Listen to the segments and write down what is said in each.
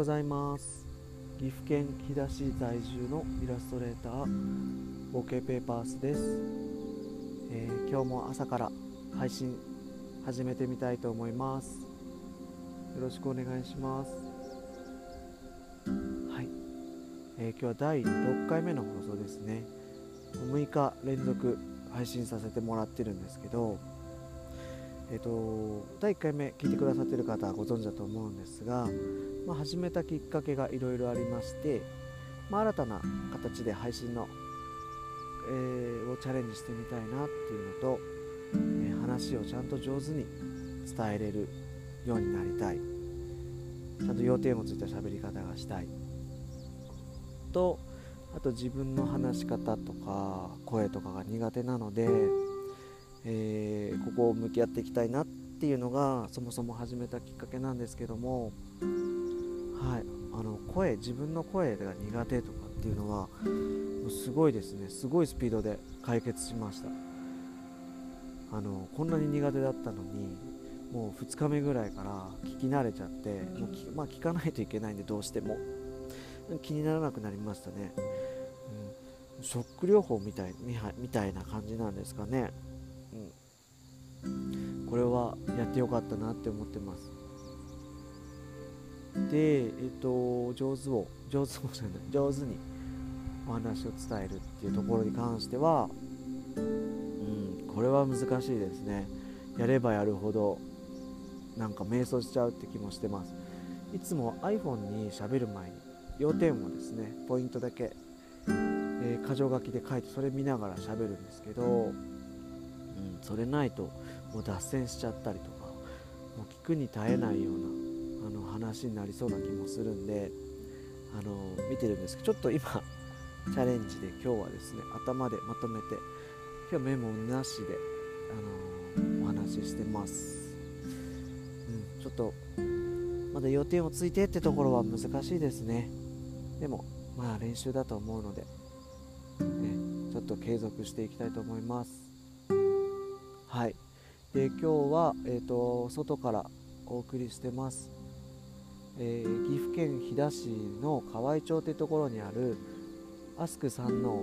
ございます。岐阜県飛騨市在住のイラストレーターボケペーパースです、えー、今日も朝から配信始めてみたいと思います。よろしくお願いします。はい、えー、今日は第6回目の放送ですね。6日連続配信させてもらってるんですけどえーと、第1回目聞いてくださってる方はご存知だと思うんですが、まあ、始めたきっかけがいろいろありまして、まあ、新たな形で配信の、えー、をチャレンジしてみたいなっていうのと、えー、話をちゃんと上手に伝えれるようになりたい。ちゃんと要点をついた喋り方がしたい。とあと自分の話し方とか声とかが苦手なのでえー、ここを向き合っていきたいなっていうのがそもそも始めたきっかけなんですけども、はい、あの声自分の声が苦手とかっていうのはもうすごいですね。すごいスピードで解決しました。あのこんなに苦手だったのにもう2日目ぐらいから聞き慣れちゃってもうまあ、聞かないといけないんでどうしても。気にならなくなりましたね、うん、ショック療法みたいみたいな感じなんですかね。うん。これはやってよかったなって思ってます。でえっ、と上手を上手をじゃない上手にお話を伝えるっていうところに関してはうんこれは難しいですね。やればやるほどなんか迷走しちゃうって気もしてます。いつも iPhone に喋る前に要点をですねポイントだけ、えー、箇条書きで書いてそれ見ながら喋るんですけどうん、それないともう脱線しちゃったりとかもう聞くに耐えないようなあの話になりそうな気もするんであの見てるんですけどちょっと今チャレンジで今日はですね頭でまとめて今日メモなしで、あのお話ししてます、うん、ちょっとまだ予定をついてってところは難しいですね。でもまあ練習だと思うので、ね、ちょっと継続していきたいと思います。はい。で今日は、えーと、外からお送りしてます、えー、岐阜県飛騨市の河合町というところにあるアスク山王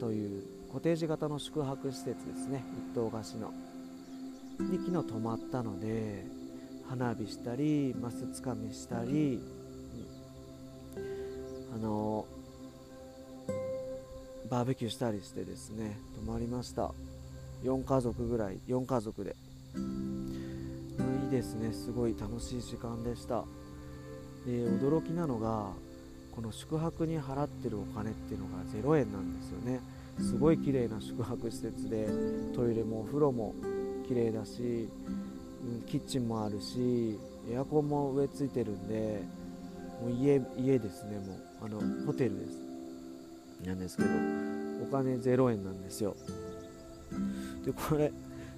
というコテージ型の宿泊施設ですね。一棟貸しの。に昨日泊まったので花火したりマスつかみしたり、あのバーベキューしたりしてですね泊まりました。4家族ぐらい4家族で。いいですね。すごい楽しい時間でした。で驚きなのがこの宿泊に払ってるお金っていうのが0円なんですよね。すごい綺麗な宿泊施設でトイレもお風呂も綺麗だしキッチンもあるしエアコンも上ついてるんでもう家家ですね。もうあのホテルです。なんですけどお金0円なんですよ。でこれ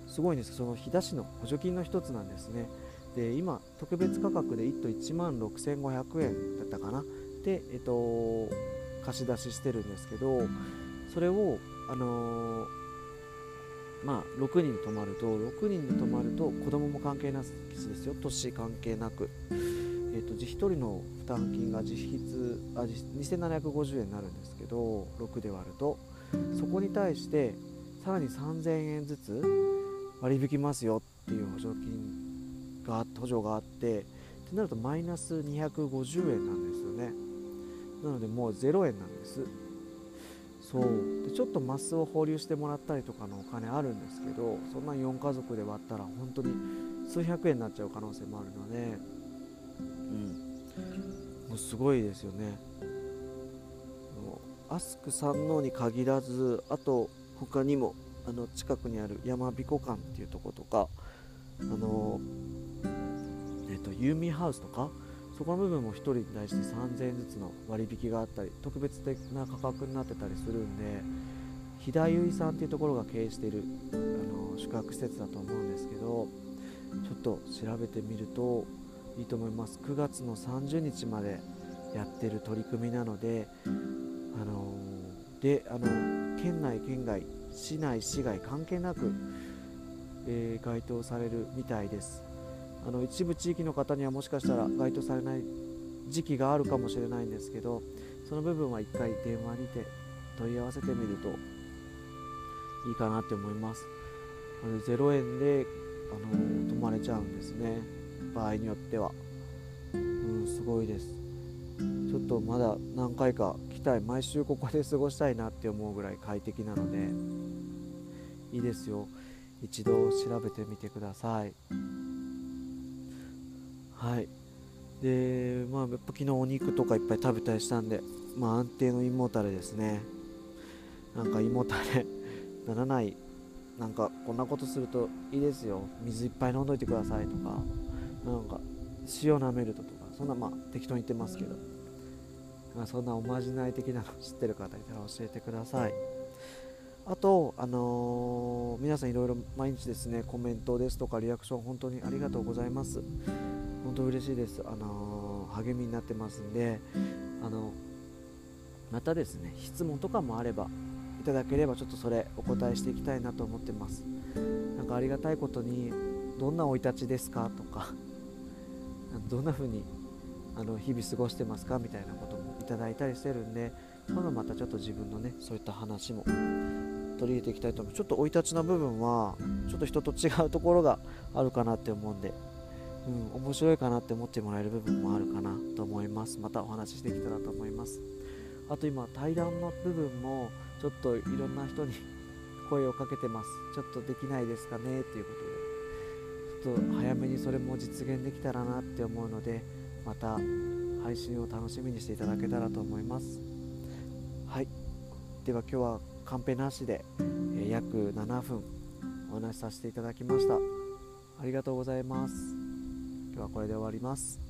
すごいんです。その日田市の補助金の一つなんですね。で今特別価格で1都1万6500円だったかな。で、えっと、貸し出ししてるんですけどそれをあの、まあ6人泊まると6人で泊まると子供も関係なしですよ。年関係なく。えーと、1人の負担金が実質あ2750円になるんですけど6で割ると。そこに対してさらに3000円ずつ割引ますよっていう補助金が補助があってってなるとマイナス250円なんですよね。なのでもう0円なんです。そう。でちょっとマスを放流してもらったりとかのお金あるんですけどそんな4家族で割ったら本当に数百円になっちゃう可能性もあるのでうん。もうすごいですよね。アスク山王に限らずあと他にもあの近くにある山彦館っていうとことかあのえっ、とユーミンハウスとかそこの部分も1人に対して3000円ずつの割引があったり特別的な価格になってたりするんで飛騨結衣さんっていうところが経営しているあの宿泊施設だと思うんですけどちょっと調べてみるといいと思います。9月の30日までやってる取り組みなのであのであの県内県外市内市外関係なく、えー、該当されるみたいです。あの一部地域の方にはもしかしたら該当されない時期があるかもしれないんですけどその部分は一回電話にて問い合わせてみるといいかなって思います。0円であの泊まれちゃうんですね。場合によっては。うんすごいです。ちょっとまだ何回か来たい毎週ここで過ごしたいなって思うぐらい快適なのでいいですよ。一度調べてみてください。はい。でまあやっぱ昨日お肉とかいっぱい食べたりしたんでまあ安定の胃もたれですね。なんか胃もたれ ならない。なんかこんなことするといいですよ。水いっぱい飲んどいてくださいとかなんか塩舐めるととかそんなまあ適当に言ってますけど、そんなおまじない的なの知ってる方いたら教えてください。あと、あのー、皆さんいろいろ毎日ですねコメントですとかリアクション本当にありがとうございます。本当嬉しいです、あのー、励みになってますんで、あのまたですね質問とかもあればいただければちょっとそれお答えしていきたいなと思ってます。なんかありがたいことにどんな生い立ちですかとか どんな風にあの日々過ごしてますかみたいなこともただいたりしてるんで今度またちょっと自分のねそういった話も取り入れていきたいと思う。ちょっと生い立ちの部分はちょっと人と違うところがあるかなって思うんでうん、面白いかなって思ってもらえる部分もあるかなと思います。またお話ししてきたらと思います。あと今対談の部分もちょっといろんな人に 声をかけてます。ちょっとできないですかね？っていうことで。ちょっと早めにそれも実現できたらなって思うのでまた配信を楽しみにしていただけたらと思います。はい。では今日はカンペなしで、え約7分お話しさせていただきました。ありがとうございます。今日はこれで終わります。